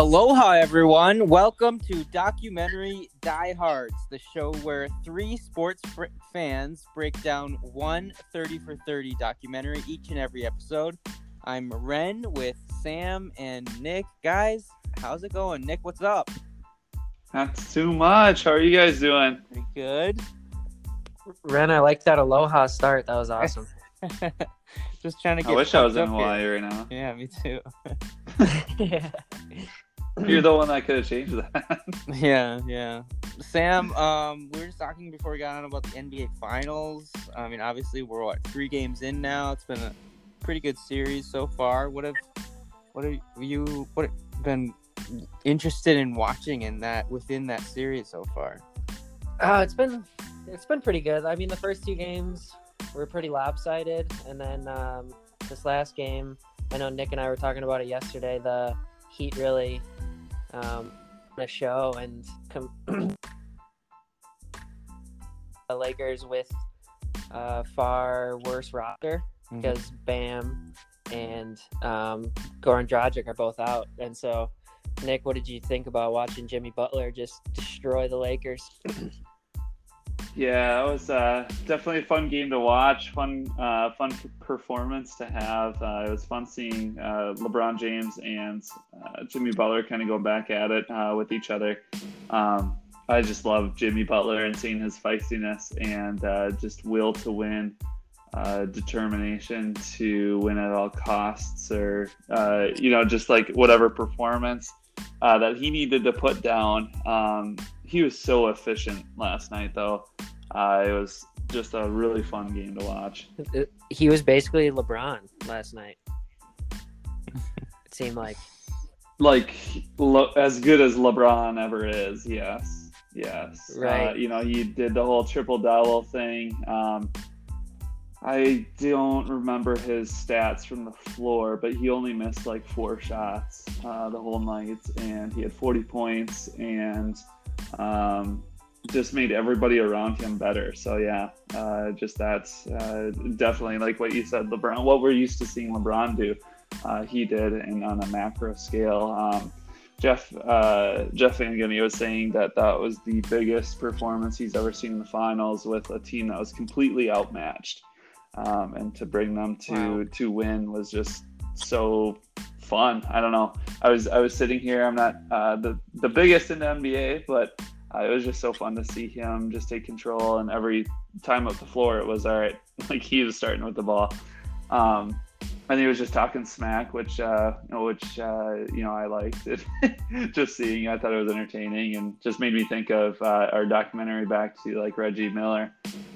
Aloha, everyone. Welcome to Documentary Diehards, the show where three sports fr- fans break down one 30 for 30 documentary each and every episode. I'm Ren with Sam and Nick. Guys, how's it going? Nick, what's up? Not too much. How are you guys doing? Pretty good. Ren, I like that Aloha start. That was awesome. Just trying to get. I wish I was in Hawaii here. right now. Yeah, me too. yeah. You're the one that could have changed that. yeah, yeah. Sam, um, we were just talking before we got on about the NBA Finals. I mean, obviously, we're what three games in now. It's been a pretty good series so far. What have, what have you, what have been interested in watching in that within that series so far? Oh, it's been it's been pretty good. I mean, the first two games were pretty lopsided, and then um, this last game, I know Nick and I were talking about it yesterday. The Heat really um, a show and com- the Lakers with a far worse roster Mm-hmm. because Bam and um, Goran Dragic are both out, and so. Nick, what did you think about watching Jimmy Butler just destroy the Lakers? yeah, it was uh, definitely a fun game to watch. Fun, uh, fun performance to have. Uh, it was fun seeing uh, LeBron James and uh, Jimmy Butler kind of go back at it uh, with each other. Um, I just love Jimmy Butler and seeing his feistiness and just will to win. Determination to win at all costs, or you know, just like whatever performance that he needed to put down. Um, he was so efficient last night, though. Uh, it was just a really fun game to watch. He was basically LeBron last night. it seemed like. Like as good as LeBron ever is, yes, yes. Right. Uh, you know, he did the whole triple double thing. Um, I don't remember his stats from the floor, but he only missed like four shots uh, the whole night, and he had 40 points and um, just made everybody around him better. So yeah, uh, just that's uh, definitely like what you said, LeBron. What we're used to seeing LeBron do, uh, he did, and on a macro scale. Um, Jeff uh, Jeff Van Gundy was saying that that was the biggest performance he's ever seen in the finals with a team that was completely outmatched um, and to bring them to Wow. to win was just so fun. I don't know. I was I was sitting here. I'm not uh, the the biggest in the NBA, but uh, it was just so fun to see him just take control. And every time up the floor, it was all right. Like he was starting with the ball. Um, and he was just talking smack, which uh, which uh, you know I liked just seeing, I thought it was entertaining, and just made me think of uh, our documentary back to like Reggie Miller,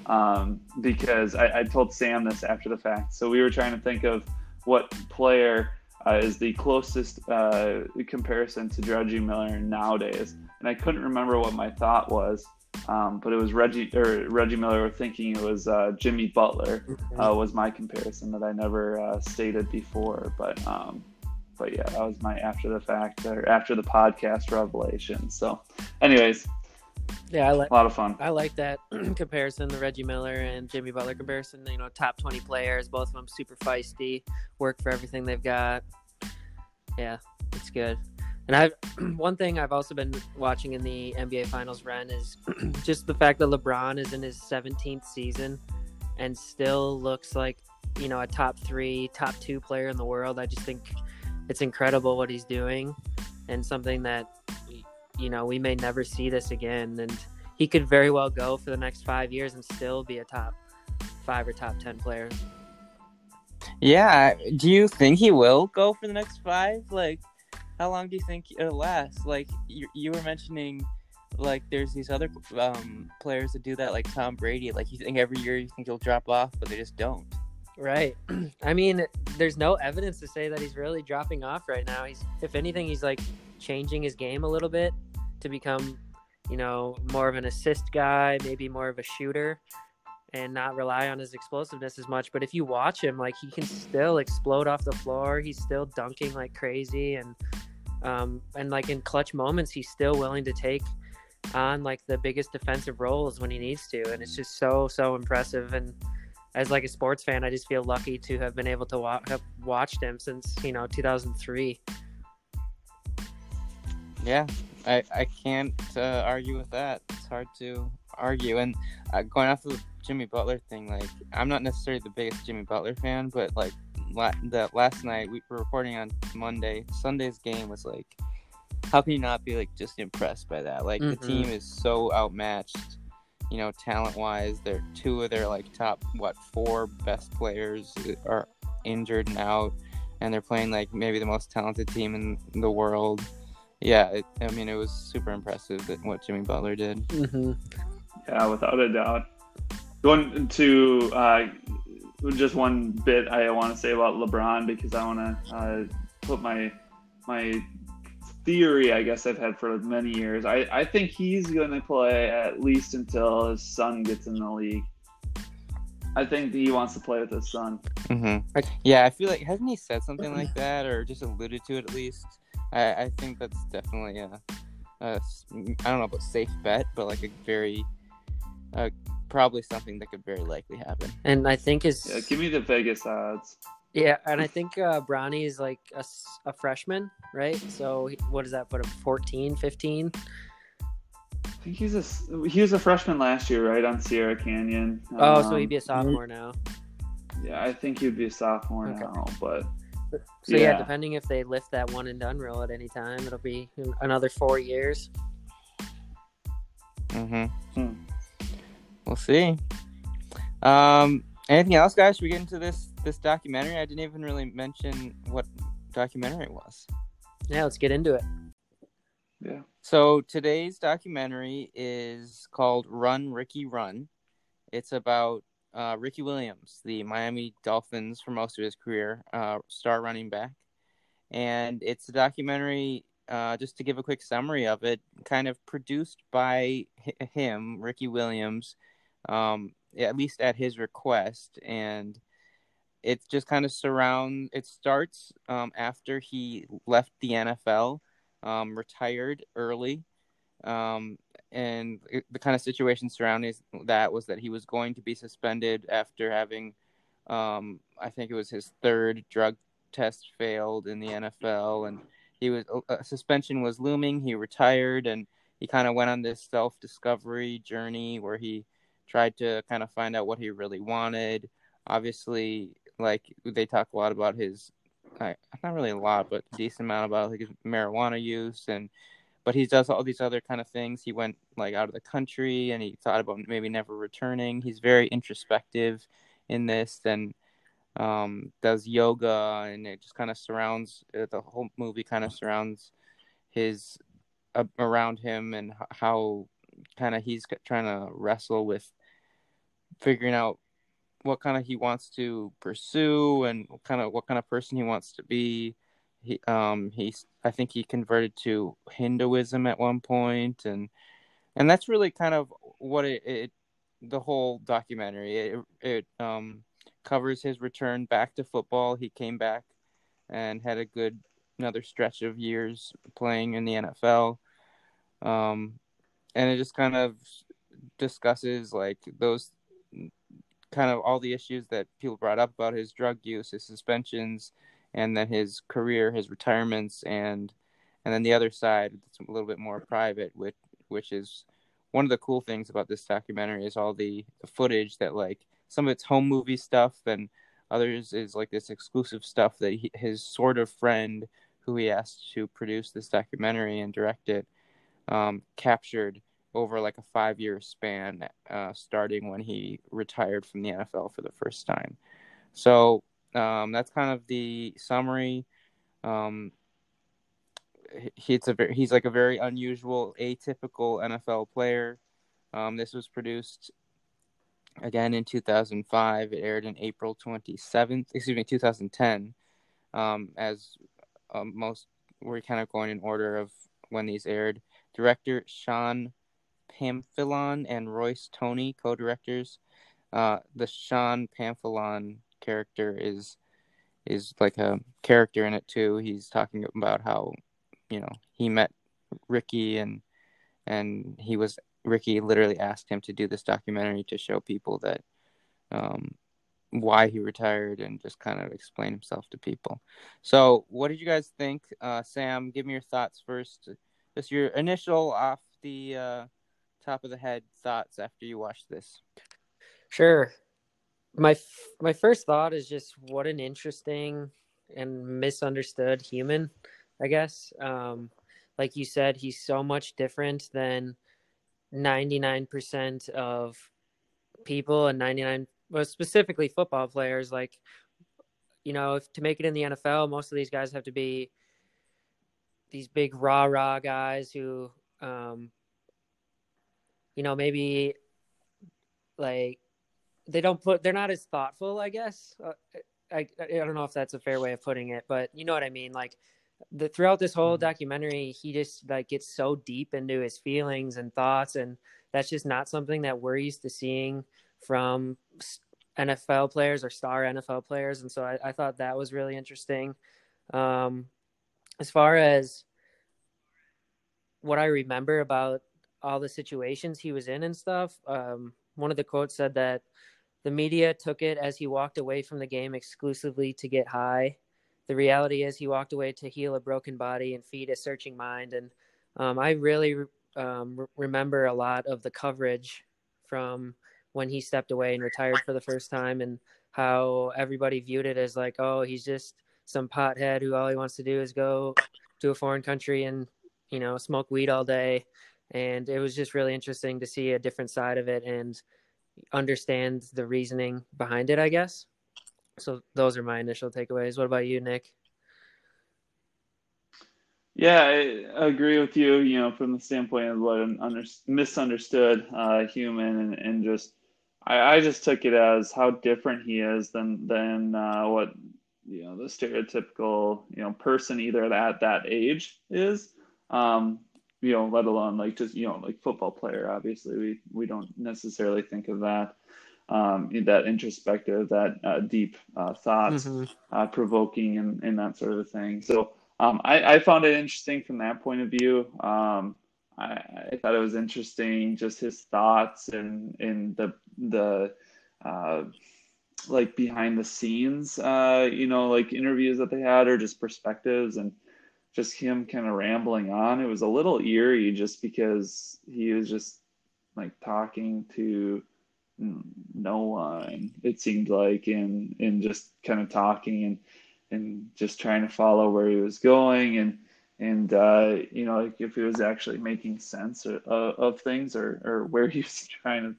um, because I, I told Sam this after the fact. So we were trying to think of what player uh, is the closest uh, comparison to Reggie Miller nowadays, and I couldn't remember what my thought was. Um, but it was Reggie or Reggie Miller. Were thinking it was uh, Jimmy Butler uh, was my comparison that I never uh, stated before. But um, but yeah, that was my after the fact or after the podcast revelation. So, anyways, Yeah, I like a lot of fun. I like that comparison, the Reggie Miller and Jimmy Butler comparison. You know, top twenty players, both of them super feisty, work for everything they've got. Yeah, it's good. And I've one thing I've also been watching in the NBA Finals run is just the fact that LeBron is in his 17th season and still looks like you know a top three, top two player in the world. I just think it's incredible what he's doing, and something that you know we may never see this again. And he could very well go for the next five years and still be a top five or top ten player. Yeah. Do you think he will go for the next five? Like, how long do you think it'll last? Like, you, you were mentioning, like, there's these other um, players that do that, like Tom Brady. Like, you think every year you think he'll drop off, but they just don't. Right. I mean, there's no evidence to say that he's really dropping off right now. He's, if anything, he's like changing his game a little bit to become, you know, more of an assist guy, maybe more of a shooter, and not rely on his explosiveness as much. But if you watch him, like he can still explode off the floor. He's still dunking like crazy, and um, and like in clutch moments, he's still willing to take on like the biggest defensive roles when he needs to, and it's just so so impressive. And as like a sports fan, I just feel lucky to have been able to wa- have watched him since you know 2003. Yeah, I I can't uh, argue with that. It's hard to argue. And uh, going off of the Jimmy Butler thing, like I'm not necessarily the biggest Jimmy Butler fan, but like la- the last night we were recording on Monday. Sunday's game was like, how can you not be like just impressed by that? Like the Mhm. team is so outmatched. You know, talent wise, they're two of their like top what four best players are injured and out, and they're playing like maybe the most talented team in the world. Yeah, it, I mean, it was super impressive that what Jimmy Butler did. hmm Yeah, without a doubt. Going to uh, just one bit I want to say about LeBron because I want to uh, put my my theory I guess I've had for many years. I, I think he's going to play at least until his son gets in the league. I think he wants to play with his son. hmm Yeah, I feel like hasn't he said something like that or just alluded to it at least? I, I think that's definitely a, a s- I don't know about safe bet, but like a very, uh, probably something that could very likely happen. And I think is Yeah, give me the Vegas odds. Yeah, and I think uh, Bronny is like a freshman, right? So he- what does that put him? 14, 15? I think he's a he was a freshman last year, right on Sierra Canyon. Oh, so Um, he'd be a sophomore now. Yeah, I think he'd be a sophomore Okay. now, but So yeah. yeah. depending if they lift that one and done rule at any time, it'll be another four years. Mm-hmm. Hmm. We'll see. Um, anything else, guys? Should we get into this this documentary? I didn't even really mention what documentary it was. Yeah, let's get into it. yeah. So today's documentary is called Run Ricky Run. It's about uh, Ricky Williams, the Miami Dolphins for most of his career, uh, star running back. And it's a documentary, uh, just to give a quick summary of it, kind of produced by him, Ricky Williams, um, at least at his request. And it just kind of surround. It starts um, after he left the NFL um, retired early. Um, and the kind of situation surrounding that was that he was going to be suspended after having, um, I think it was his third drug test failed in the NFL, and he was a suspension was looming. He retired, and he kind of went on this self discovery journey where he tried to kind of find out what he really wanted. Obviously, like they talk a lot about his not really a lot, but a decent amount about his marijuana use and but he does all these other kind of things. He went like out of the country and he thought about maybe never returning. He's very introspective in this and um, does yoga and it just kind of surrounds uh, the whole movie kind of surrounds his uh, around him and how kind of he's trying to wrestle with figuring out what kind of he wants to pursue and kind of what kind of person he wants to be. He um he's I think he converted to Hinduism at one point and and that's really kind of what it, it the whole documentary it it um covers his return back to football. He came back and had a good another stretch of years playing in the NFL. Um and it just kind of discusses like those kind of all the issues that people brought up about his drug use, his suspensions, and then his career, his retirements, and and then the other side that's a little bit more private, which which is one of the cool things about this documentary is all the, the footage that like some of it's home movie stuff and others is like this exclusive stuff that he, his sort of friend who he asked to produce this documentary and direct it um, captured over like a five year span, uh, starting when he retired from the NFL for the first time. So um, that's kind of the summary. Um, he's a very, he's like a very unusual, atypical NFL player. Um, this was produced again in 2005. It aired in April 27th, excuse me, 2010. Um, as um, most, we're kind of going in order of when these aired. Director Sean Pamphilon and Royce Toni, co-directors. Uh, the Sean Pamphilon character is is like a character in it too. He's talking about how you know he met Ricky and and he was Ricky literally asked him to do this documentary to show people that um, why he retired and just kind of explain himself to people. So, what did you guys think, uh, Sam? Give me your thoughts first. just your initial off the uh, top of the head thoughts after you watched this. Sure. My my first thought is just what an interesting and misunderstood human, I guess. Um, like you said, he's so much different than 99% of people and 99 well specifically football players like you know if to make it in the NFL most of these guys have to be these big rah rah guys who um you know maybe like they don't put they're not as thoughtful i guess. Uh, I, I don't know if that's a fair way of putting it but you know what i mean? Like the throughout this whole documentary he just like gets so deep into his feelings and thoughts and that's just not something that we're used to seeing from nfl players or star nfl players and so i, I thought that was really interesting. Um, as far as what i remember about all the situations he was in and stuff um, one of the quotes said that the media took it as he walked away from the game exclusively to get high. The reality is he walked away to heal a broken body and feed a searching mind. And um, i really um, re- remember a lot of the coverage from when he stepped away and retired for the first time and how everybody viewed it as like oh he's just some pothead who all he wants to do is go to a foreign country and you know smoke weed all day. And it was just really interesting to see a different side of it. And understand the reasoning behind it i guess so those are my initial takeaways. What about you, Nick? Yeah, I agree with you. You know, from the standpoint of what an under, misunderstood uh, human, and, and just I, I just took it as how different he is than than uh, what you know the stereotypical you know person either at that age is. Um, you know, let alone like just you know like football player. Obviously, we we don't necessarily think of that um, that introspective, that uh, deep uh, thoughts, mm-hmm. uh, provoking, and, and that sort of thing. So um, I, I, found it interesting from that point of view. Um, I, I, thought it was interesting, just his thoughts and and the the uh, like behind the scenes, uh, you know, like interviews that they had, or just perspectives and just him kind of rambling on. It was a little eerie, just because he was just like talking to no one it seemed like and in just kind of talking and and just trying to follow where he was going and and uh, you know like if he was actually making sense of, of things or or where he was trying to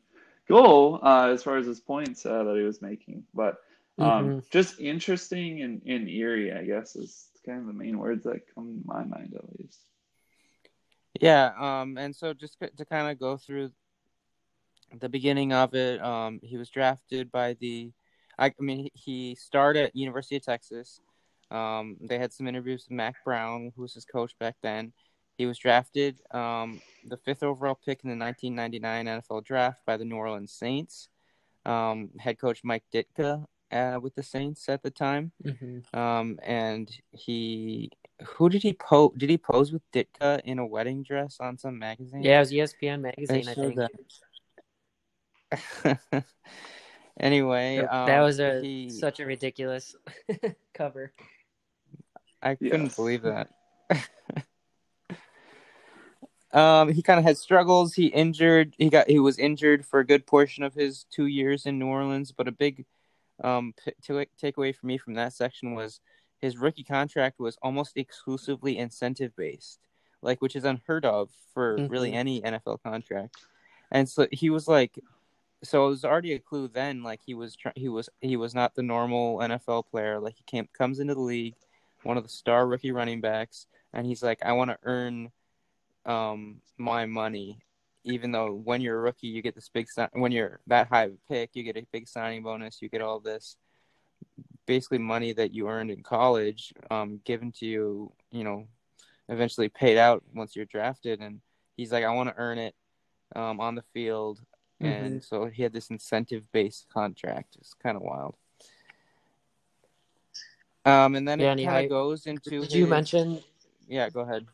go uh, as far as his points uh, that he was making but um, mm-hmm. just interesting and, and eerie i guess is kind of the main words that come to my mind at least yeah um and so just to kind of go through the beginning of it, um, he was drafted by the. I, I mean, he started at University of Texas. Um, they had some interviews with Mack Brown, who was his coach back then. He was drafted um, the fifth overall pick in the 1999 NFL Draft by the New Orleans Saints. Um, head coach Mike Ditka uh, with the Saints at the time, mm-hmm. um, and he who did he pose? Did he pose with Ditka in a wedding dress on some magazine? Yeah, it was ESPN magazine. I think. That. anyway, um, that was a he... such a ridiculous cover. I couldn't yes. believe that. um, he kind of had struggles. He injured. He got. He was injured for a good portion of his two years in New Orleans. But a big um to take away from me from that section was his rookie contract was almost exclusively incentive based, like which is unheard of for mm-hmm. really any NFL contract. And so he was like so it was already a clue then like he was tr- he was he was not the normal NFL player like he came comes into the league one of the star rookie running backs and he's like I want to earn um my money even though when you're a rookie you get this big when you're that high of a pick you get a big signing bonus you get all this basically money that you earned in college um given to you you know eventually paid out once you're drafted and he's like I want to earn it um, on the field mm-hmm. and so he had this incentive based contract. It's kind of wild. Um, and then yeah, it kind of goes into. Did his... you mention? Yeah, go ahead.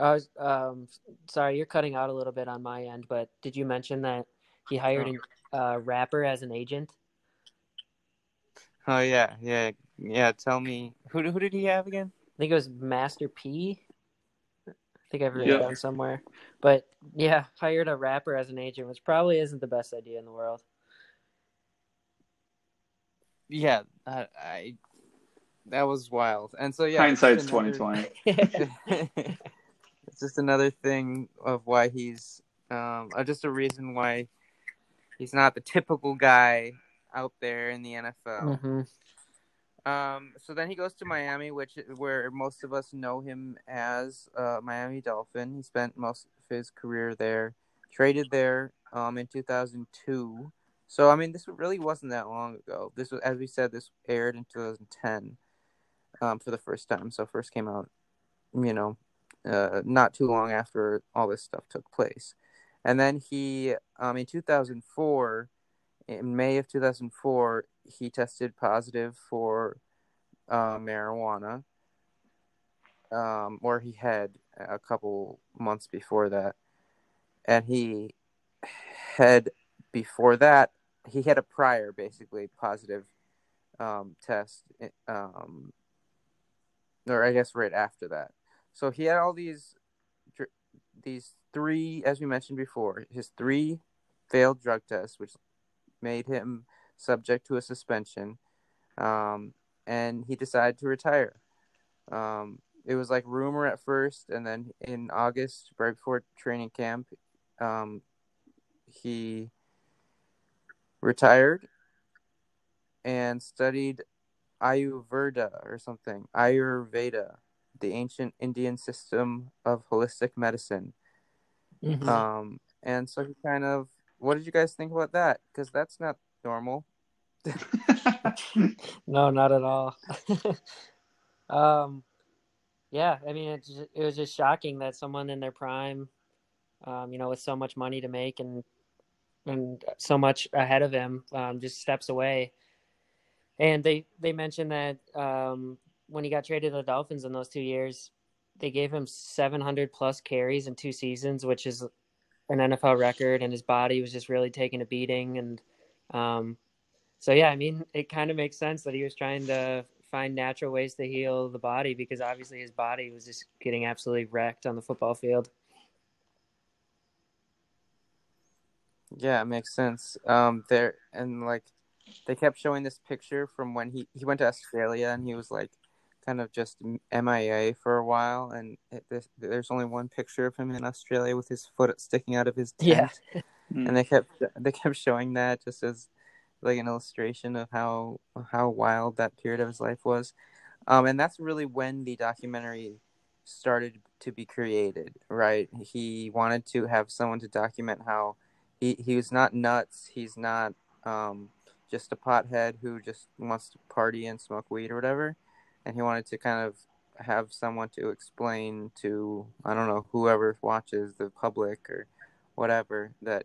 I was um sorry, you're cutting out a little bit on my end, but did you mention that he hired oh. a uh, rapper as an agent? Oh yeah, yeah, yeah. Tell me, who who did he have again? I think it was Master P. I think I've written Yeah. it down somewhere. But yeah, hired a rapper as an agent, which probably isn't the best idea in the world. Yeah, I, I that was wild. And so yeah, it's Hindsight's just twenty another- twenty. just another thing of why he's um uh, just a reason why he's not the typical guy out there in the NFL. hmm Um, so then he goes to Miami, which where most of us know him as uh, Miami Dolphin. He spent most of his career there, traded there um, in 2002. So I mean, this really wasn't that long ago. This was, as we said, this aired in 2010 um, for the first time. So first came out, you know, uh, not too long after all this stuff took place. And then he, um, in 2004, in May of 2004, he tested positive for uh, marijuana, um, or he had a couple months before that, and he had before that he had a prior basically positive um, test, um, or I guess right after that. So he had all these these three, as we mentioned before, his three failed drug tests, which made him subject to a suspension, um, and he decided to retire. Um, it was like rumor at first, and then in August, right before training camp, um, he retired and studied Ayurveda or something. Ayurveda, the ancient Indian system of holistic medicine. Mhm. Um, and so he kind of, what did you guys think about that? Because that's not normal. No, not at all. um, yeah, I mean, it just, it was just shocking that someone in their prime, um, you know, with so much money to make and and so much ahead of him, um, just steps away. And they they mentioned that um, when he got traded to the Dolphins in those two years, they gave him 700 plus carries in two seasons, which is an NFL record, and his body was just really taking a beating. And um, so, yeah, I mean, it kind of makes sense that he was trying to find natural ways to heal the body because obviously his body was just getting absolutely wrecked on the football field. Yeah, it makes sense. Um, there and like they kept showing this picture from when he he went to Australia and he was like kind of just MIA for a while, and it, there's, there's only one picture of him in Australia with his foot sticking out of his tent. Yeah. and they kept they kept showing that just as like an illustration of how how wild that period of his life was. Um and that's really when the documentary started to be created right? He wanted to have someone to document how he he was not nuts. He's not um just a pothead who just wants to party and smoke weed or whatever and he wanted to kind of have someone to explain to i don't know whoever watches the public or whatever that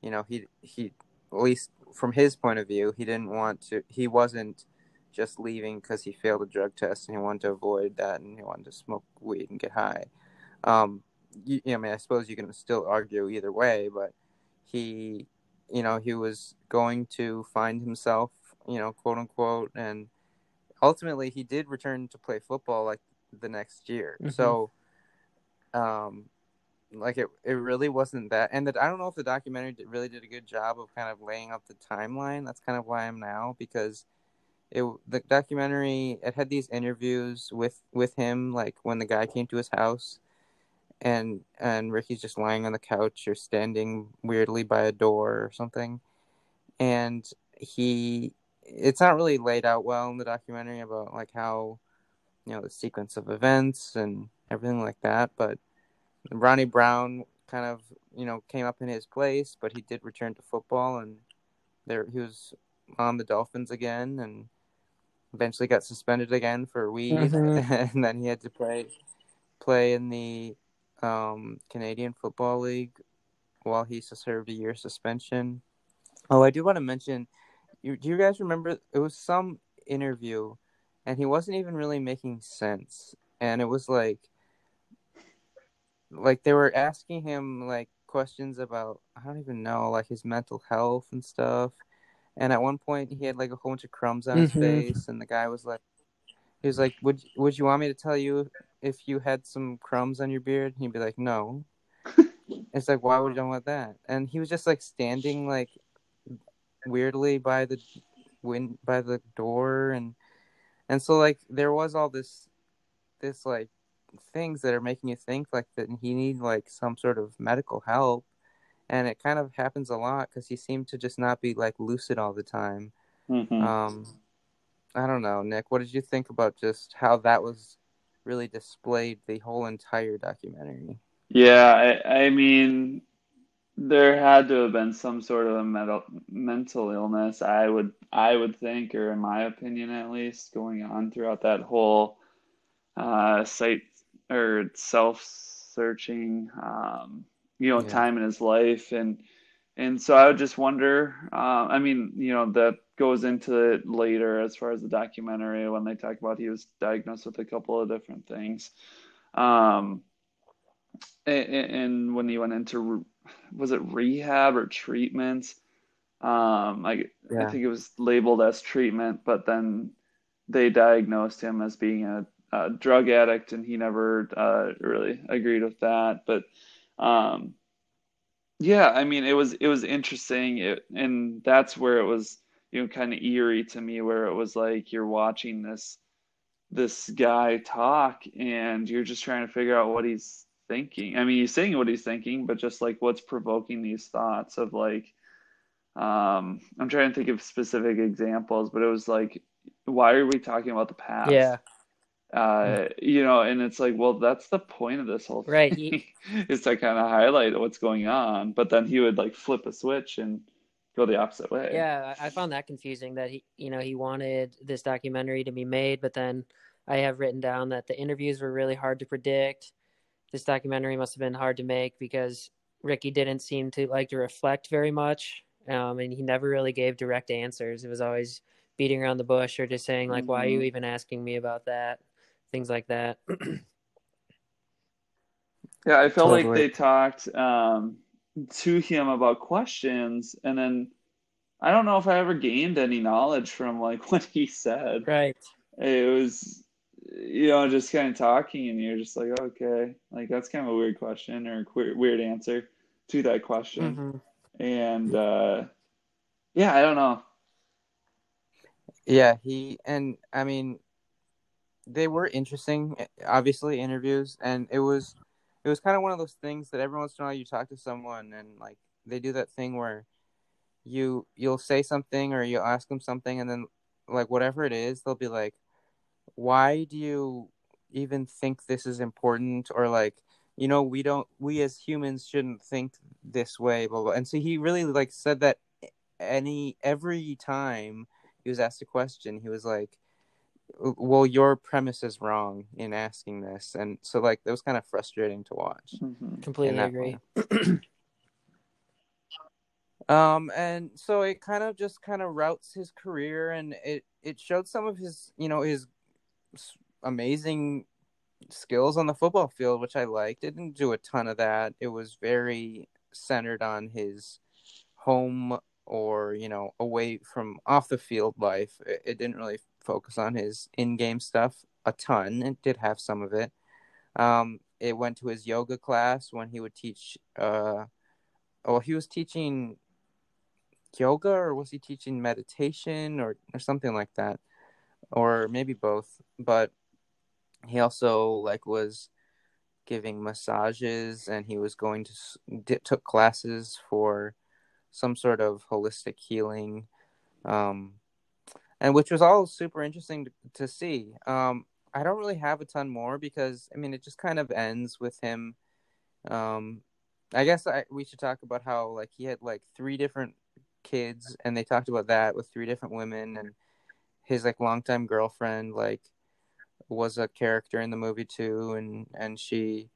you know he he at least from his point of view he didn't want to he wasn't just leaving because he failed a drug test and he wanted to avoid that and he wanted to smoke weed and get high. Um you, i mean i suppose you can still argue either way but he you know he was going to find himself you know quote unquote and ultimately he did return to play football like the next year. Mhm. so um like it, it really wasn't that and that i don't know if the documentary did, really did a good job of kind of laying out the timeline. That's kind of why i'm now because it the documentary it had these interviews with with him like when the guy came to his house and and ricky's just lying on the couch or standing weirdly by a door or something. And he it's not really laid out well in the documentary about like how you know the sequence of events and everything like that but Ronnie Brown kind of, you know, came up in his place, but he did return to football, and there he was on the Dolphins again, and eventually got suspended again for weed, Mhm. and then he had to play play in the um, Canadian Football League while he served a year suspension. Oh, I do want to mention, you, do you guys remember? It was some interview, and he wasn't even really making sense, and it was like like they were asking him like questions about I don't even know like his mental health and stuff. And at one point he had like a whole bunch of crumbs on his Mhm. face and the guy was like he was like would would you want me to tell you if you had some crumbs on your beard? He'd be like, no. it's like, why would you want that? And he was just like standing like weirdly by the wind by the door and and so like there was all this this like things that are making you think like that he need like some sort of medical help and it kind of happens a lot because he seemed to just not be like lucid all the time Mhm. um i don't know nick what did you think about just how that was really displayed the whole entire documentary Yeah, I, I mean, there had to have been some sort of a mental mental illness, I would I would think, or in my opinion at least, going on throughout that whole uh site or self-searching um you know Yeah. time in his life and and so I would just wonder uh, I mean you know that goes into it later as far as the documentary when they talk about he was diagnosed with a couple of different things um and, and when he went into was it rehab or treatment? Um I, I think it was labeled as treatment but then they diagnosed him as being a, a drug addict and he never uh, really agreed with that. But um yeah I mean it was it was interesting. It, and that's where it was you know kind of eerie to me where it was like you're watching this this guy talk and you're just trying to figure out what he's thinking. I mean, he's saying what he's thinking, but just like what's provoking these thoughts of like, um, I'm trying to think of specific examples, but it was like, why are we talking about the past? Yeah. Uh, you know, and it's like, well, that's the point of this whole Right, thing he- is to kind of highlight what's going on. But then he would like flip a switch and go the opposite way. Yeah, I found that confusing that he, you know, he wanted this documentary to be made, but then I have written down that the interviews were really hard to predict. This documentary must have been hard to make because Ricky didn't seem to like to reflect very much, um, and he never really gave direct answers. It was always beating around the bush or just saying like, "Why are you Mhm. even asking me about that?" Things like that. Yeah, I felt like they talked um, to him about questions, and then I don't know if I ever gained any knowledge from like what he said. right. It was, you know, just kind of talking, and you're just like, okay, like that's kind of a weird question or a queer, weird answer to that question. Mhm. And uh, yeah, I don't know. Yeah, he and I mean they were interesting, obviously interviews, and it was it was kind of one of those things that every once in a while you talk to someone and like they do that thing where you you'll say something or you'll ask them something and then like whatever it is they'll be like why do you even think this is important? Or like you know we don't we as humans shouldn't think this way blah blah. And so he really like said that any every time he was asked a question he was like well your premise is wrong in asking this. And so like that was kind of frustrating to watch. Mhm. Completely agree. Um, and so it kind of just kind of routes his career, and it it showed some of his, you know, his s- amazing skills on the football field, which I liked. It didn't do a ton of that. It was very centered on his home or you know away from off the field life. It, it didn't really focus on his in-game stuff a ton. It did have some of it. Um, it went to his yoga class when he would teach. Uh, oh, he was teaching yoga or was he teaching meditation or, or something like that or maybe both but he also like was giving massages and he was going to took classes for some sort of holistic healing um and which was all super interesting to, to see. Um i don't really have a ton more because i mean it just kind of ends with him um i guess I, we should talk about how like he had like three different kids and they talked about that with three different women and his like longtime girlfriend like was a character in the movie too and and she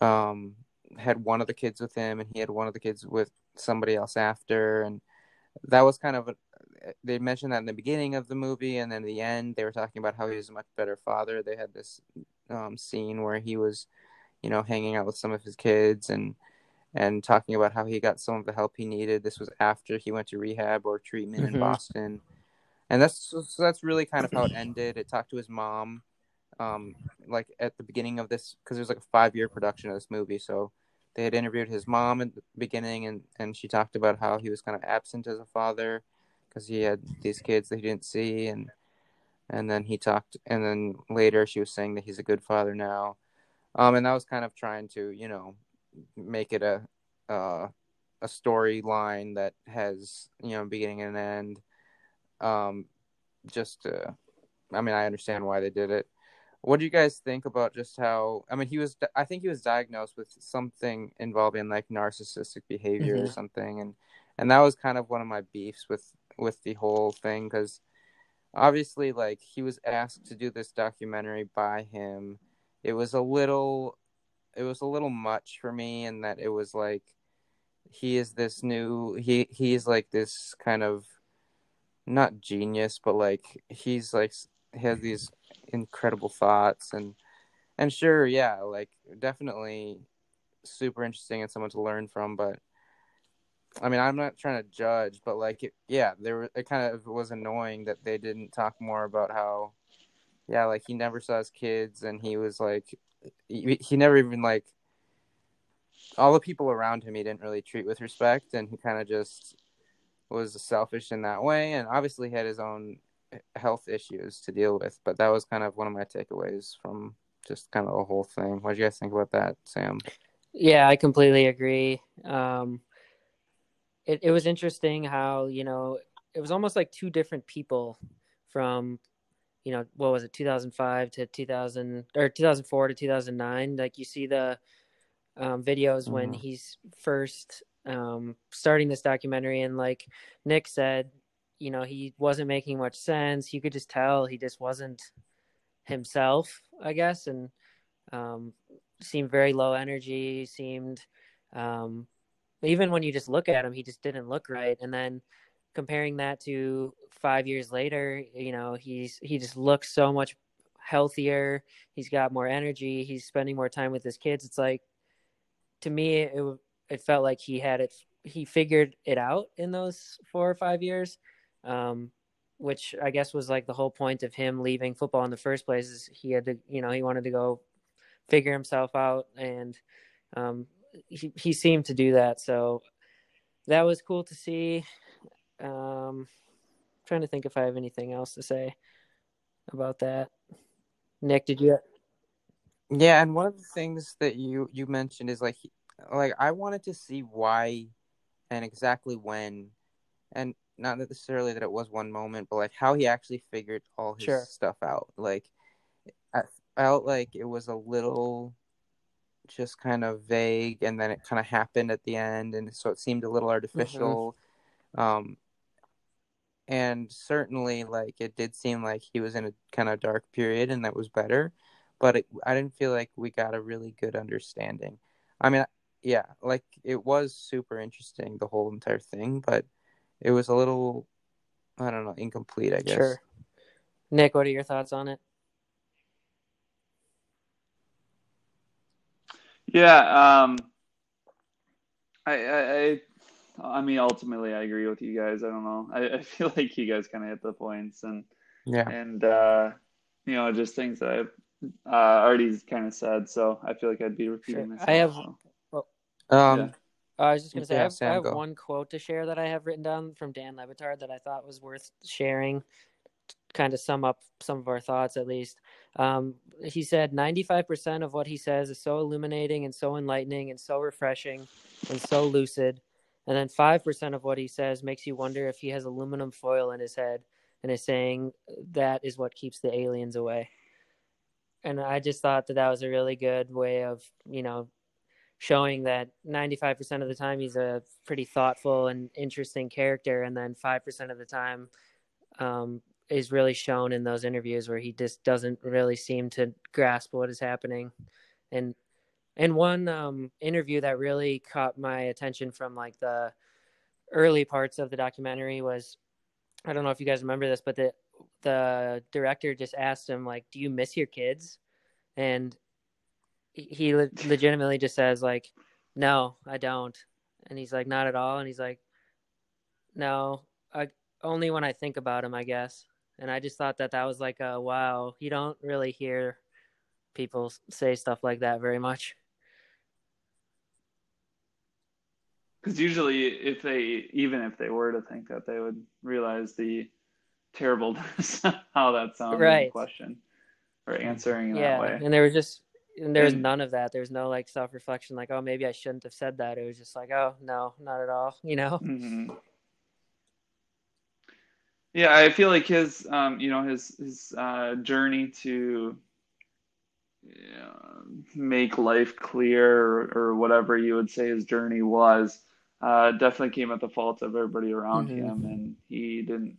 um had one of the kids with him and he had one of the kids with somebody else after and that was kind of a they mentioned that in the beginning of the movie and then at the end they were talking about how he was a much better father. They had this um, scene where he was you know hanging out with some of his kids and and talking about how he got some of the help he needed. This was after he went to rehab or treatment in Mhm. boston and that's so that's really kind of how it ended. It talked to his mom um, like at the beginning of this, because there's like a five year production of this movie, so they had interviewed his mom at the beginning, and and she talked about how he was kind of absent as a father because he had these kids that he didn't see, and and then he talked, and then later she was saying that he's a good father now, um, and that was kind of trying to you know make it a uh, a storyline that has you know beginning and end. Um, just uh, I mean, I understand why they did it. What do you guys think about just how? I mean, he was. I think he was diagnosed with something involving like narcissistic behavior Mhm. or something, and and that was kind of one of my beefs with with the whole thing because obviously, like he was asked to do this documentary by him. It was a little, it was a little much for me, in that it was like he is this new he he's like this kind of not genius but like he's like he has these incredible thoughts and and sure yeah like definitely super interesting and someone to learn from but i mean i'm not trying to judge but like it, yeah there it kind of was annoying that they didn't talk more about how yeah like he never saw his kids and he was like he, he never even like all the people around him he didn't really treat with respect and he kind of just was selfish in that way and obviously had his own health issues to deal with but that was kind of one of my takeaways from just kind of the whole thing what do you guys think about that sam Yeah, I completely agree. Um, it it was interesting how you know it was almost like two different people from you know what was it 2005 to 2000 or 2004 to 2009 like you see the um, videos when Mhm. he's first um, starting this documentary and like nick said you know he wasn't making much sense. You could just tell he just wasn't himself i guess and um, seemed very low energy seemed um, even when you just look at him he just didn't look right. And then comparing that to five years later you know he's he just looks so much healthier. He's got more energy. He's spending more time with his kids. It's like to me it it felt like he had it he figured it out in those four or five years um, which i guess was like the whole point of him leaving football in the first place is he had to you know he wanted to go figure himself out and um, he, he seemed to do that. So that was cool to see. Um, trying to think if i have anything else to say about that. Nick did you yeah and one of the things that you you mentioned is like like i wanted to see why and exactly when and not necessarily that it was one moment but like how he actually figured all his Sure. stuff out. Like i felt like it was a little just kind of vague and then it kind of happened at the end and so it seemed a little artificial. Um and certainly like it did seem like he was in a kind of dark period and that was better but it, i didn't feel like we got a really good understanding. I mean yeah like it was super interesting the whole entire thing but it was a little i don't know incomplete i guess sure nick what are your thoughts on it Yeah, um, I, I, I, I mean, ultimately, I agree with you guys. I don't know. I, I feel like you guys kind of hit the points, and yeah and uh, you know, just things that I've uh, already kind of said. So I feel like I'd be repeating Sure. myself. I have- so. Um Yeah. I was just going to say, Yeah, I have, Sam, I have one quote to share that I have written down from Dan Le Batard that I thought was worth sharing, to kind of sum up some of our thoughts at least. Um, he said, 95% of what he says is so illuminating and so enlightening and so refreshing and so lucid. And then 5% of what he says makes you wonder if he has aluminum foil in his head and is saying that is what keeps the aliens away. And I just thought that that was a really good way of, you know, showing that 95% of the time he's a pretty thoughtful and interesting character and then 5% of the time um, is really shown in those interviews where he just doesn't really seem to grasp what is happening. And and one um, interview that really caught my attention from like the early parts of the documentary was i don't know if you guys remember this but the the director just asked him like do you miss your kids? And he- le- legitimately just says like no i don't and he's like not at all and he's like no I, only when i think about him i guess and i just thought that that was like a wow you don't really hear people say stuff like that very much. Because usually, if they even if they were to think that, they would realize the terribleness how that sounds Right. in question or answering in yeah, that way. and there was just and there was And- none of that. There's no like self reflection, like oh maybe I shouldn't have said that. It was just like oh no, not at all. You know. hmm Yeah, I feel like his, um, you know, his his uh, journey to uh, make life clear, or, or whatever you would say his journey was, uh, definitely came at the fault of everybody around Mhm. him, and he didn't,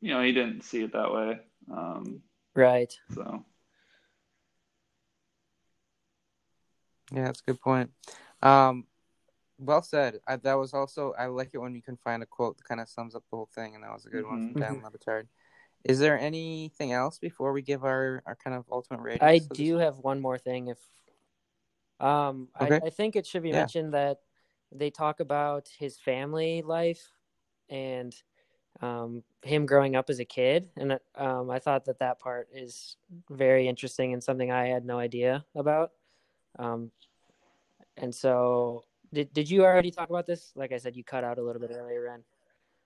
you know, he didn't see it that way. Um, Right. so Yeah, that's a good point. Um, well said. I, that was also I like it when you can find a quote that kind of sums up the whole thing, and that was a good one Mhm. from Dan Le Batard. Is there anything else before we give our, our kind of ultimate rating? I do have one more thing. If um, Okay. I, I think it should be Yeah. mentioned that they talk about his family life and um, him growing up as a kid, and um, I thought that that part is very interesting and something I had no idea about. Um, and so, did did you already talk about this? Like I said, you cut out a little bit earlier, Ren.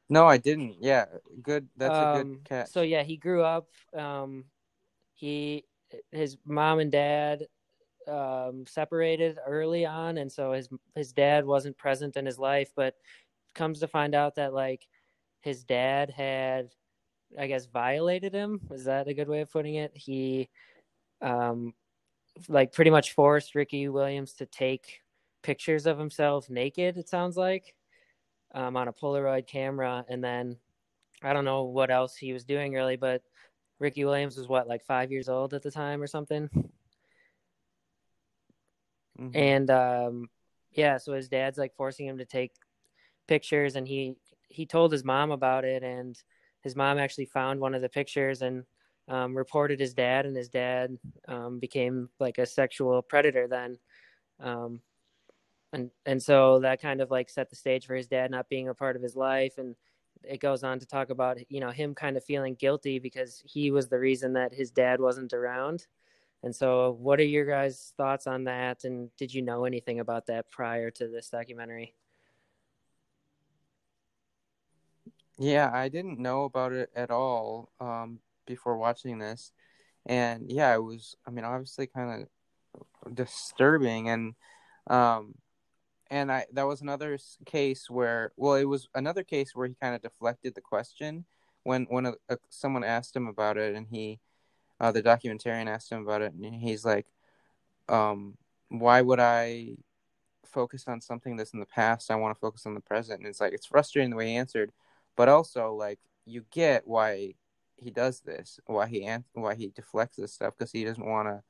No, I didn't. Yeah, good. That's a Um, good catch. So yeah, he grew up. Um, he his mom and dad um, separated early on, and so his his dad wasn't present in his life. But comes to find out that like his dad had, I guess, violated him. Is that a good way of putting it? He, um, like pretty much forced Ricky Williams to take pictures of himself naked. It sounds like. Um, on a Polaroid camera, and then I don't know what else he was doing really, but Ricky Williams was what, like five years old at the time or something. Mhm. And um, yeah, so his dad's like forcing him to take pictures, and he he told his mom about it, and his mom actually found one of the pictures and um, reported his dad, and his dad um, became like a sexual predator then. Um, and and so that kind of like set the stage for his dad not being a part of his life. And it goes on to talk about you know him kind of feeling guilty because he was the reason that his dad wasn't around. And so what are your guys thoughts on that? And did you know anything about that prior to this documentary? Yeah, I didn't know about it at all. Um, before watching this, and yeah, it was. I mean, obviously, kind of disturbing, and um, and I that was another case where, well, it was another case where he kind of deflected the question when when a, a, someone asked him about it, and he, uh, the documentarian asked him about it, and he's like, um, why would I focus on something that's in the past? I want to focus on the present, and it's like it's frustrating the way he answered but also like you get why he does this why he why he deflects this stuff because he doesn't want to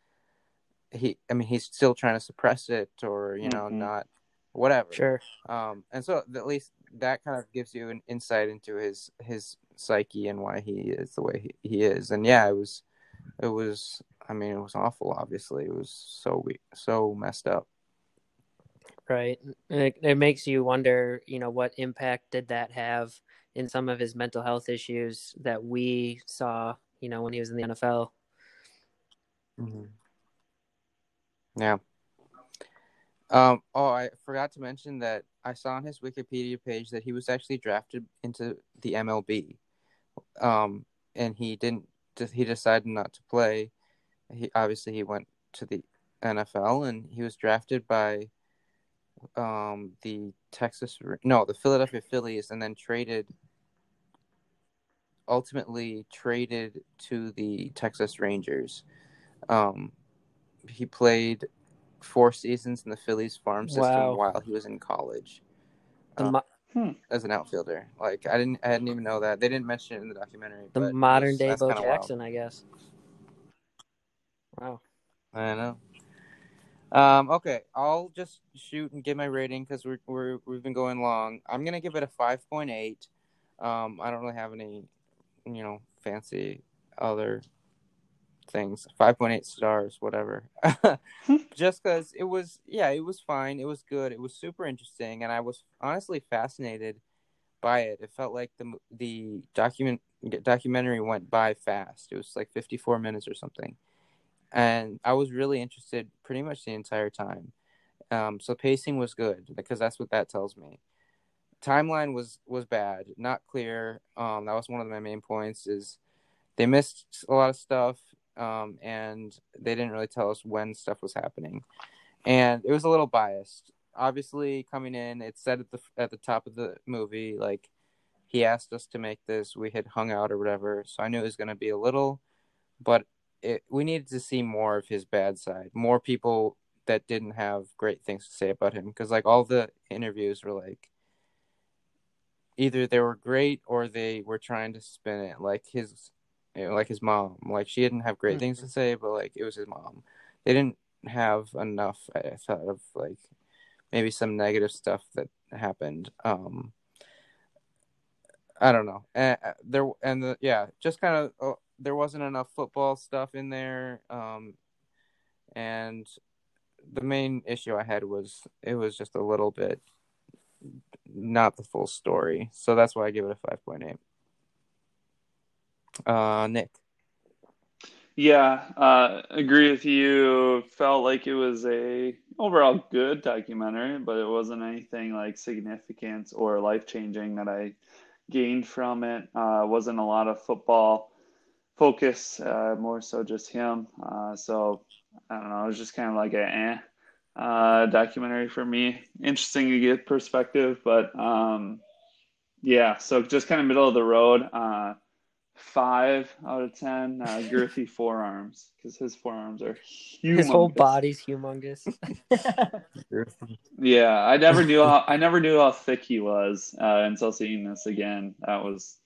he i mean he's still trying to suppress it or you know Mhm. not whatever. Sure. Um and so at least that kind of gives you an insight into his his psyche and why he is the way he, he is. And yeah it was it was i mean it was awful obviously. It was so we so messed up. Right. It, it makes you wonder you know what impact did that have in some of his mental health issues that we saw you know when he was in the nfl Mm-hmm. Yeah. Um. Oh, I forgot to mention that I saw on his Wikipedia page that he was actually drafted into the MLB. Um, and he didn't. He decided not to play. He obviously he went to the NFL and he was drafted by um the Texas no the Philadelphia Phillies and then traded ultimately traded to the Texas Rangers. Um, he played four seasons in the Phillies farm system Wow. while he was in college the, Uh, mo- as an outfielder. Like I didn't, I didn't even know that. They didn't mention it in the documentary. the but modern that's- day bo kinda wild. jackson i guess wow I know. Um, okay, I'll just shoot and give my rating because we're, we're we've been going long. I'm gonna give it a five point eight. Um, I don't really have any, you know, fancy other things. Five point eight stars, whatever. just because it was, yeah, it was fine. It was good. It was super interesting, and I was honestly fascinated by it. It felt like the the document documentary went by fast. It was like 54 minutes or something and I was really interested pretty much the entire time. Um, so pacing was good because that's what that tells me. Timeline was was bad, not clear. Um, that was one of my main points. Is they missed a lot of stuff, um, and they didn't really tell us when stuff was happening, and it was a little biased. Obviously, coming in, it said at the at the top of the movie like he asked us to make this. We had hung out or whatever, so I knew it was going to be a little, but it, we needed to see more of his bad side, more people that didn't have great things to say about him because like all the interviews were like either they were great or they were trying to spin it like his you know, like his mom. Like she didn't have great mm-hmm. things to say but like it was his mom. They didn't have enough i thought of like maybe some negative stuff that happened. Um i don't know. And there and the yeah just kind of uh, there wasn't enough football stuff in there um and the main issue I had was it was just a little bit not the full story. So that's why I give it a 5.8. Uh, Nick. Yeah, uh, agree with you. Felt like it was a overall good documentary, but it wasn't anything like significant or life changing that I gained from it. Uh, wasn't a lot of football focus, uh, more so just him. Uh, so I don't know. It was just kind of like a eh uh, documentary for me. Interesting to get perspective, but um, yeah. So just kind of middle of the road. Uh, five out of ten. Uh, girthy forearms because his forearms are humongous. His whole body's humongous. yeah, I never knew how I never knew how thick he was uh, until seeing this again. That was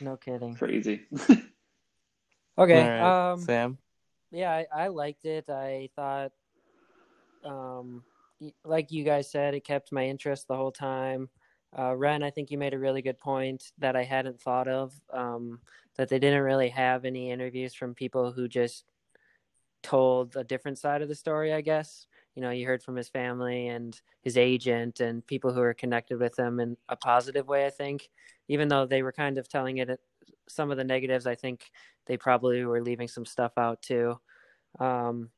no kidding crazy. okay, right, um, Sam yeah, I, I liked it. I thought, um, like you guys said, it kept my interest the whole time. Uh, Ren, I think you made a really good point that I hadn't thought of. Um, that they didn't really have any interviews from people who just told a different side of the story. I guess you know you heard from his family and his agent and people who are connected with him in a positive way. I think, even though they were kind of telling it some of the negatives, I think they probably were leaving some stuff out too. Um,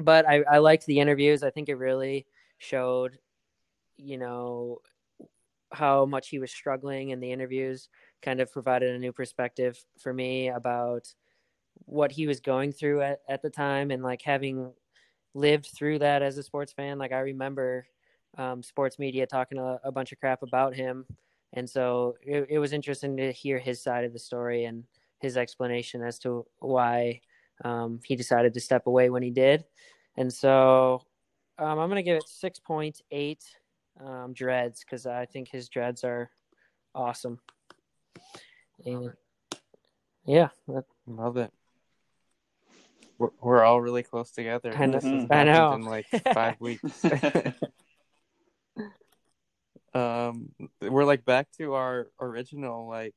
but I, I liked the interviews. I think it really showed, you know, how much he was struggling in the interviews, kind of provided a new perspective for me about what he was going through at, at the time and like having lived through that as a sports fan. Like I remember um, sports media talking a, a bunch of crap about him and so it, it was interesting to hear his side of the story and his explanation as to why um, he decided to step away when he did. And so um, I'm going to give it 6.8 um, dreads because I think his dreads are awesome. And yeah, that... love it. We're, we're all really close together. I know. I know. In like five weeks. um we're like back to our original like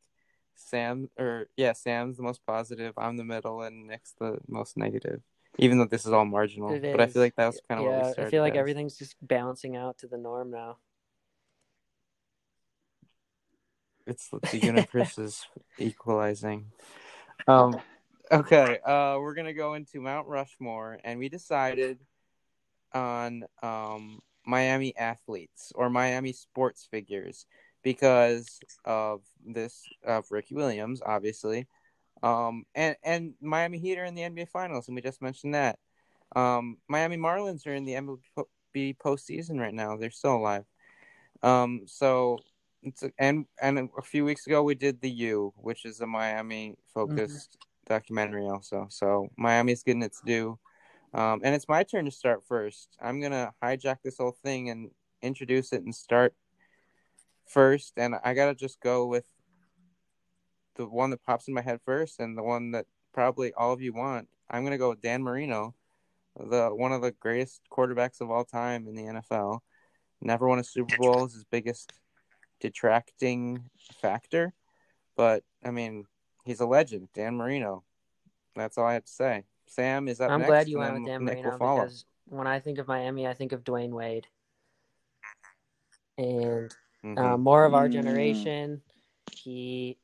sam or yeah sam's the most positive i'm the middle and nick's the most negative even though this is all marginal but i feel like that was kind of yeah, what we started i feel like as. everything's just balancing out to the norm now. It's the universe is equalizing. Um okay uh we're gonna go into mount rushmore and we decided on um Miami athletes or Miami sports figures because of this of Ricky Williams, obviously, um, and and Miami Heat are in the NBA Finals, and we just mentioned that. Um, Miami Marlins are in the MLB postseason right now; they're still alive. Um, so it's a, and and a few weeks ago we did the U, which is a Miami focused mm-hmm. documentary, also. So Miami's getting its due. Um, and it's my turn to start first. I'm gonna hijack this whole thing and introduce it and start first. And I gotta just go with the one that pops in my head first, and the one that probably all of you want. I'm gonna go with Dan Marino, the one of the greatest quarterbacks of all time in the NFL. Never won a Super Bowl is his biggest detracting factor, but I mean, he's a legend, Dan Marino. That's all I have to say. Sam is up I'm next, glad you went with Dan Marino because when I think of Miami, I think of Dwyane Wade. And mm-hmm. uh, more of our mm. generation, he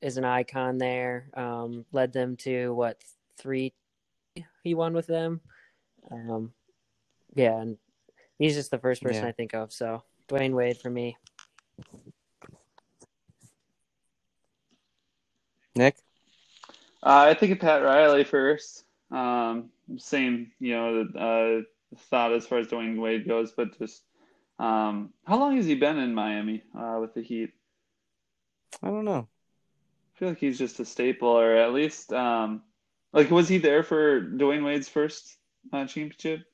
is an icon there. Um, led them to what three he won with them. Um, yeah, and he's just the first person Yeah. I think of. So Dwyane Wade for me. Nick. Uh, I think of Pat Riley first. Um, same, you know, uh, thought as far as Dwyane Wade goes, but just um, how long has he been in Miami uh, with the Heat? I don't know. I feel like he's just a staple, or at least, um, like, was he there for Dwyane Wade's first uh, championship?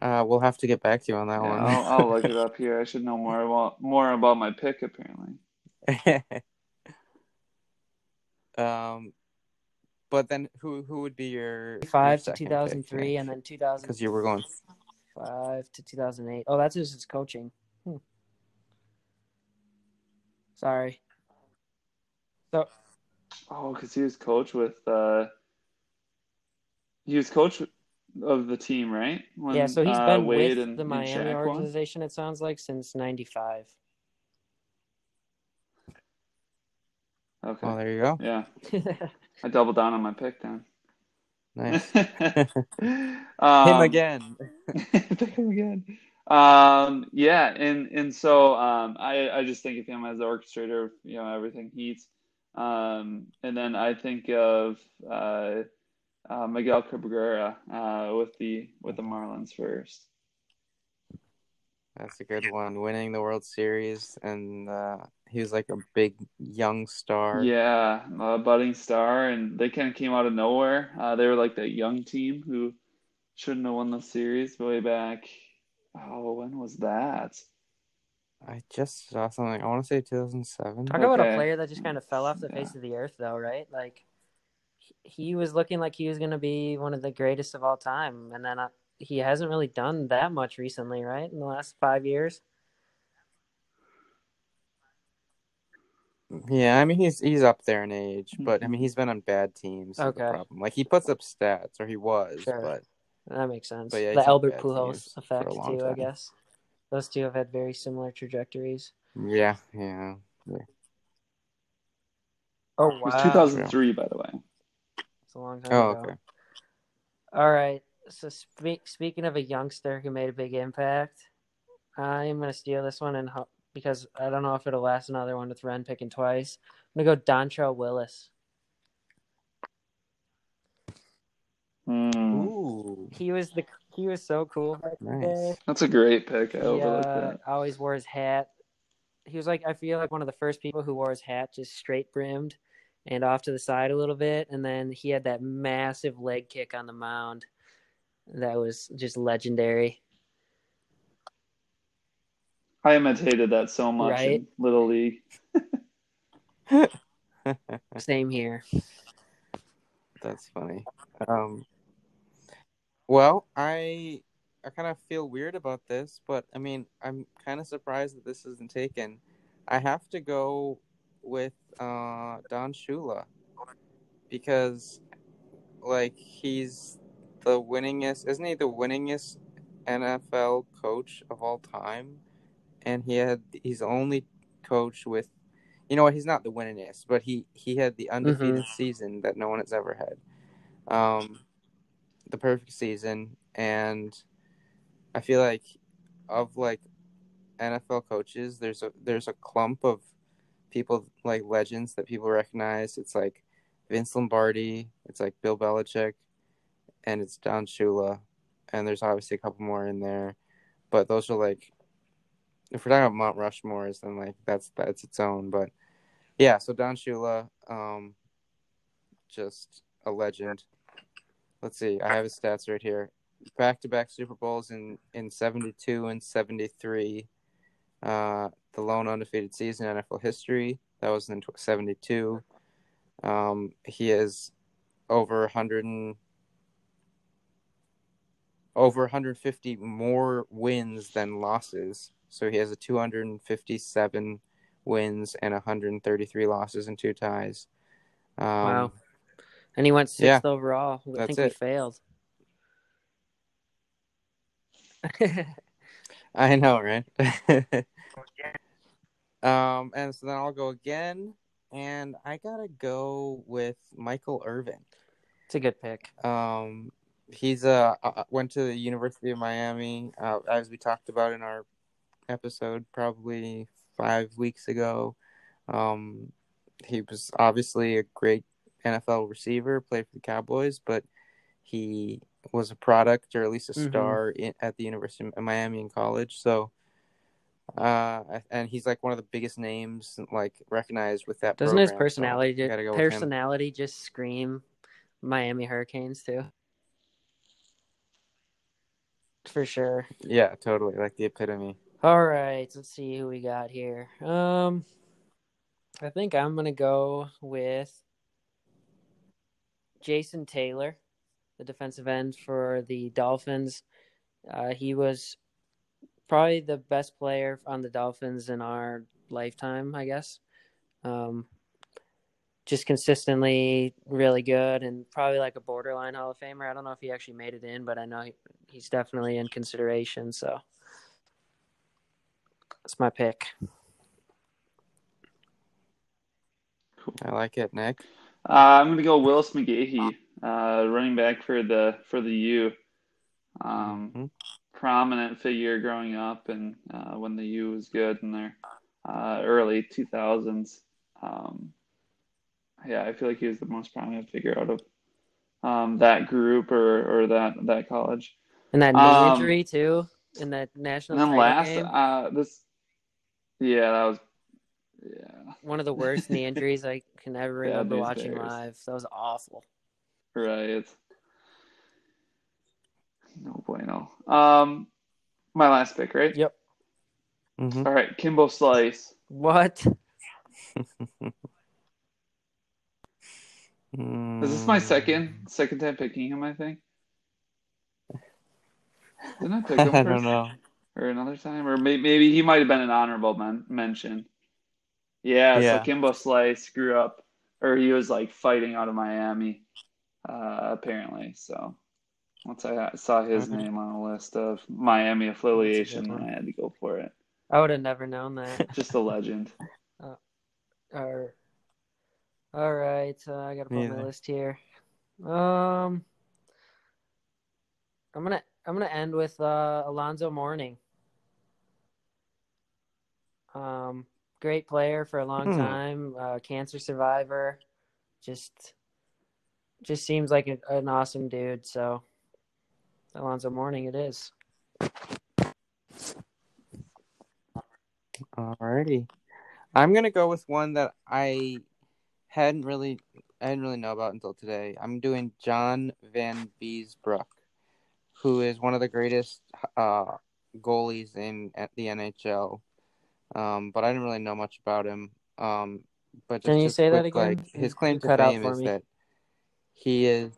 Uh, we'll have to get back to you on that Yeah, one. I'll, I'll look it up here. I should know more about more about my pick, apparently. um, but then who who would be your Five to two thousand three, and then two thousand because you were going five to two thousand eight. Oh, that's just his coaching. Hmm. Sorry. So Oh, because he was coach with uh, he was coach of the team, right? When, yeah, so he's uh, been Wade with and, the Miami Shaq won? organization. It sounds like since '95. Okay. Oh, there you go. Yeah, I doubled down on my pick then. Nice. um, Him again. him again. Um, yeah, and and so um, I I just think of him as the orchestrator of you know everything Heat. Um, and then I think of uh, uh, Miguel Cabrera uh, with the with the Marlins first. That's a good one. Winning the World Series, and uh, he was like a big young star. Yeah, a budding star, and they kind of came out of nowhere. Uh, they were like that young team who shouldn't have won the series way back. Oh, when was that? I just saw something. I want to say 2007. Talk about a player that just kind of fell off the Yeah. face of the earth, though, right? Like he- he was looking like he was going to be one of the greatest of all time, and then uh, he hasn't really done that much recently, right? In the last five years. Yeah, I mean he's he's up there in age, but I mm-hmm. mean he's been on bad teams. Okay. problem. Like he puts up stats, or he was, Sure. but That makes sense. But yeah, the Albert Pujols teams for a effect long too, I guess. Those two have had very similar trajectories. yeah, yeah. Oh It was wow, 2003, by the way. It's a long time Oh, ago. okay. All right. So speak, speaking of a youngster who made a big impact, I'm gonna steal this one and ho- because I don't know if it'll last another one with Ren picking twice. I'm gonna go Dontrelle Willis. Hmm. Ooh, He was the he was so cool back in the Nice. That's a great pick. I He uh, that. always wore his hat. He was like I feel like one of the first people who wore his hat just straight brimmed and off to the side a little bit, and then he had that massive leg kick on the mound. That was just legendary. I imitated that so much Right? in Little League. Same here. that's funny. Um, well, I I kind of feel weird about this, but I mean, I'm kind of surprised that this isn't taken. I have to go with uh, Don Shula because, like, he's the winningest, isn't he? The winningest NFL coach of all time, and he had he's only coach with, you know what? He's not the winningest, but he he had the undefeated season that no one has ever had, um, the perfect season, and I feel like of like NFL coaches, there's a there's a clump of people like legends that people recognize. It's like Vince Lombardi, it's like Bill Belichick, and it's Don Shula, and there's obviously a couple more in there, but those are like if we're talking about Mount Rushmore's, then like that's that's its own. But yeah, so Don Shula, um, just a legend. Let's see, I have his stats right here. Back to back Super Bowls in in seventy two and seventy three. Uh, the lone undefeated season in NFL history. That was in seventy two. Um, he has over 100 and over 150 more wins than losses. So he has a 257 wins and 133 losses and two ties. Um, Wow. And he went sixth overall. I think we it. failed. I know, right? um, and so then I'll go again. and I gotta go with Michael Irvin. It's a good pick. Um, he's uh uh, went to the University of Miami, uh, as we talked about in our episode probably five weeks ago. Um, he was obviously a great NFL receiver, played for the Cowboys, but he was a product or at least a Mhm. star in, at the University of Miami in college. So, uh, and he's like one of the biggest names like recognized with that. Doesn't his program, so personality just go personality just scream Miami Hurricanes too? For sure. Yeah, totally, like the epitome. All right, let's see who we got here. Um, I think I'm gonna go with Jason Taylor, the defensive end for the Dolphins. Uh, he was probably the best player on the Dolphins in our lifetime, I guess. Um, just consistently really good and probably like a borderline Hall of Famer. I don't know if he actually made it in, but I know he, he's definitely in consideration. So that's my pick. I like it, Nick. Uh, I'm gonna go Willis McGahee, uh, running back for the for the U. Um, Mhm. prominent figure growing up, and uh, when the U was good in their uh, early 2000s. Um, yeah, I feel like he was the most prominent figure out of um, that group or or that that college. And that knee Um, injury too in that national And then last, game. uh, this, yeah, that was, yeah, One of the worst knee injuries I can ever Yeah, remember these watching Bears. live. That was awful. right. No bueno. Um, my last pick, right? Yep. Mhm. All right, Kimbo Slice. What? Is this my second second time picking him? I think. Didn't I pick him I first? don't know. Or another time, or maybe, maybe he might have been an honorable men- mention. Yeah, Yeah. so Kimbo Slice grew up, or he was like fighting out of Miami, uh, apparently. So once I saw his name on a list of Miami affiliation, one. I had to go for it. I would have never known that. Just a legend. Or, all right, uh, I gotta pull Me my list here. Um, I'm gonna I'm gonna end with uh, Alonzo Mourning. Um, great player for a long Hmm. time, uh, cancer survivor. Just, just seems like a, an awesome dude. So, Alonzo Mourning, it is. Alrighty. I'm gonna go with one that I hadn't really I didn't really know about until today. I'm doing John Van Beesbrook, who is one of the greatest uh, goalies in at the NHL. Um, but I didn't really know much about him. Um, but just, Can you say that again? Like, his claim to fame is me. that he is.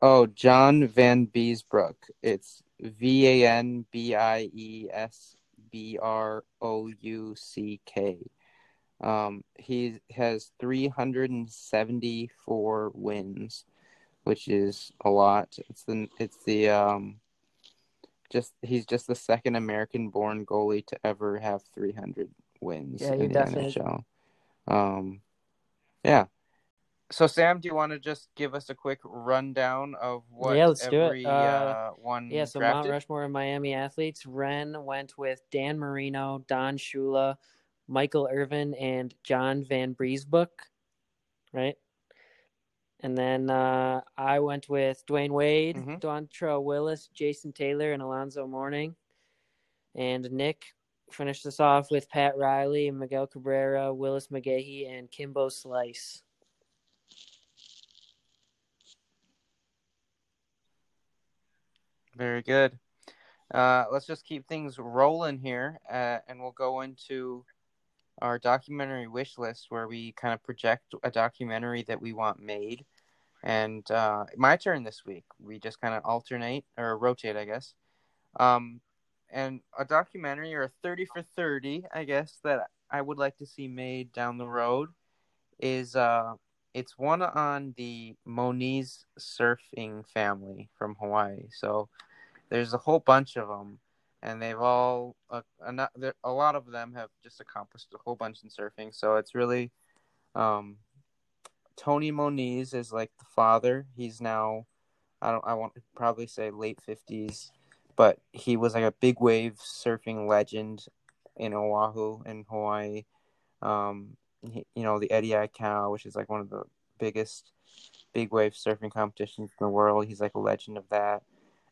Oh, John Vanbiesbrouck. It's V A N B I E S B R O U C K. Um, he has 374 wins, which is a lot. It's the it's the um, just he's just the second American-born goalie to ever have 300 wins Yeah, in the definitely- NHL. Um, yeah. So Sam, do you want to just give us a quick rundown of what Yeah, let's do it. Uh, uh, one Yeah, so Mount? Rushmore of Miami athletes. Ren went with Dan Marino, Don Shula, Michael Irvin, and John Vanbiesbrouck, right? And then uh, I went with Dwyane Wade, Mhm. Dontrelle Willis, Jason Taylor, and Alonzo Mourning. And Nick finished us off with Pat Riley, Miguel Cabrera, Willis McGahee, and Kimbo Slice. Very good. Uh, let's just keep things rolling here, uh, and we'll go into our documentary wish list where we kind of project a documentary that we want made. And uh, my turn this week. We just kind of alternate or rotate, I guess. Um, and a documentary or a 30 for 30, I guess, that I would like to see made down the road is uh, it's one on the Moniz surfing family from Hawaii. So there's a whole bunch of them, and they've all uh, a, a, lot of them have just accomplished a whole bunch in surfing. So it's really um, Tony Moniz is like the father. He's now I don't I want to probably say late fifties, but he was like a big wave surfing legend in Oahu in Hawaii. Um, he, you know the Eddie Aikau, which is like one of the biggest big wave surfing competitions in the world. He's like a legend of that.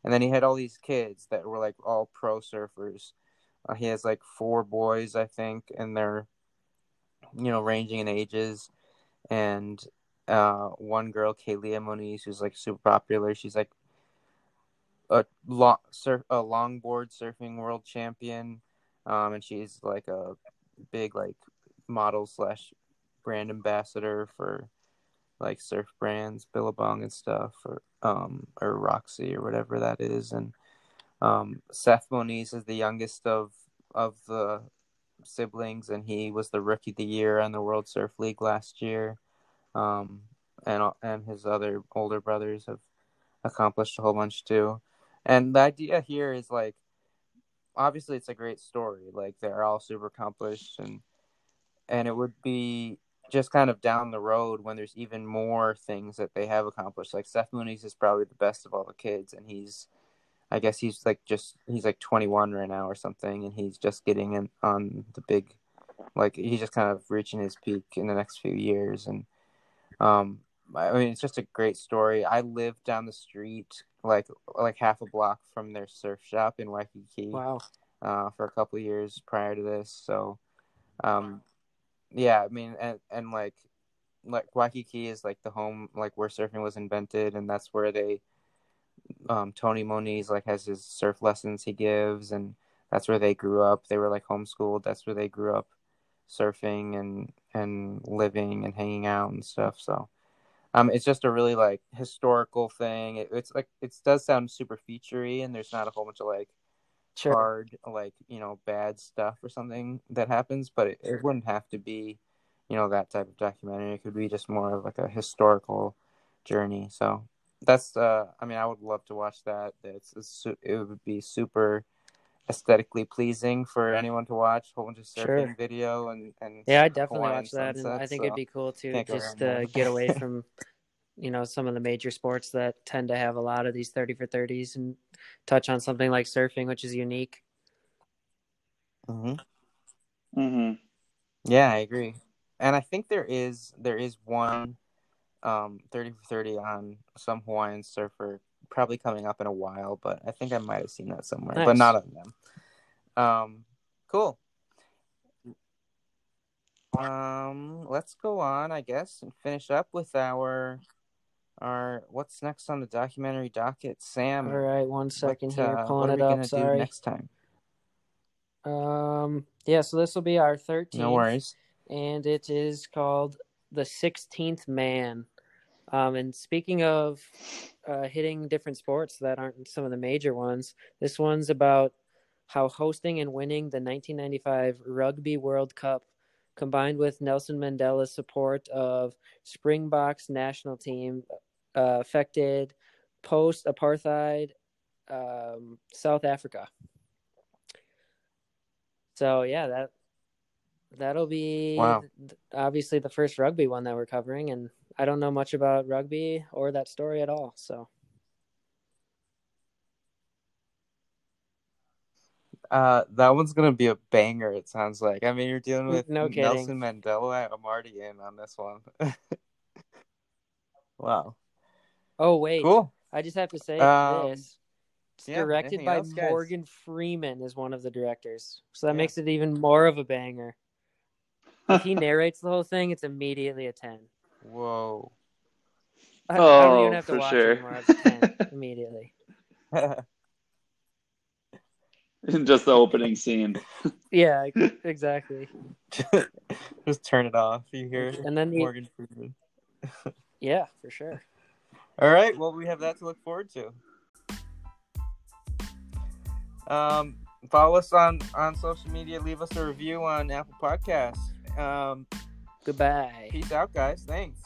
And then he had all these kids that were like all pro surfers. Uh, he has like four boys, I think, and they're, you know, ranging in ages. And uh, one girl, Kelia Moniz, who's like super popular. She's like a long surf, a longboard surfing world champion, um, and she's like a big like model slash brand ambassador for like surf brands, Billabong and stuff, or um or Roxy or whatever that is, and um Seth Moniz is the youngest of of the siblings, and he was the rookie of the year on the World Surf League last year. Um, and and his other older brothers have accomplished a whole bunch too. And the idea here is like, obviously, it's a great story. Like they're all super accomplished, and and it would be just kind of down the road when there's even more things that they have accomplished. Like Seth Moniz is probably the best of all the kids, and he's, I guess he's like just he's like 21 right now or something, and he's just getting in on the big, like he's just kind of reaching his peak in the next few years, and um, I mean it's just a great story. I lived down the street like like half a block from their surf shop in Waikiki. Wow. Uh, for a couple years prior to this, so um, yeah, I mean, and and like like Waikiki is like the home like where surfing was invented, and that's where they um Tony Moniz like has his surf lessons he gives, and that's where they grew up. They were like homeschooled. That's where they grew up surfing and and living and hanging out and stuff. So. Um, it's just a really like historical thing. It, it's like it does sound super featurey, and there's not a whole bunch of like sure. hard like you know bad stuff or something that happens but it, it wouldn't have to be you know that type of documentary. It could be just more of like a historical journey. So that's uh i mean i would love to watch that. It's, it's it would be super aesthetically pleasing for anyone to watch whole bunch of surfing sure. video and and yeah i definitely Hawaiian watch that sunsets, and i think so it'd be cool to just uh, get away from you know some of the major sports that tend to have a lot of these 30 for 30s and touch on something like surfing which is unique. Mhm mhm yeah i agree. And i think there is there is one um 30 for 30 on some hawaiian surfer probably coming up in a while but i think i might have seen that somewhere nice. but not on them. Um cool. Um let's go on i guess and finish up with our our what's next on the documentary docket, Sam? All right, one second what, here, uh, pulling it up. Sorry. next time. Um. Yeah. So this will be our thirteenth. No worries. And it is called the Sixteenth Man. Um. And speaking of uh, hitting different sports that aren't some of the major ones, this one's about how hosting and winning the 1995 Rugby World Cup combined with Nelson Mandela's support of Springboks national team uh, affected post apartheid um, South Africa. So yeah, that that'll be wow. obviously the first rugby one that we're covering, and I don't know much about rugby or that story at all. So Uh, that one's gonna be a banger. It sounds like. I mean, you're dealing with no Nelson Mandela. I'm already in on this one. wow. Oh wait. Cool. I just have to say um, this. It's yeah, directed by else, Morgan Freeman is one of the directors, so that yeah. makes it even more of a banger. if he narrates the whole thing, it's immediately a ten. Whoa. I, oh, I don't even oh, have to watch sure. anymore. It's ten immediately. Just the opening scene. yeah, exactly. Just turn it off. You hear and then the... Morgan Freeman. yeah, for sure. All right. Well, we have that to look forward to. Um, follow us on on social media. Leave us a review on Apple Podcasts. Um, Goodbye. Peace out, guys. Thanks.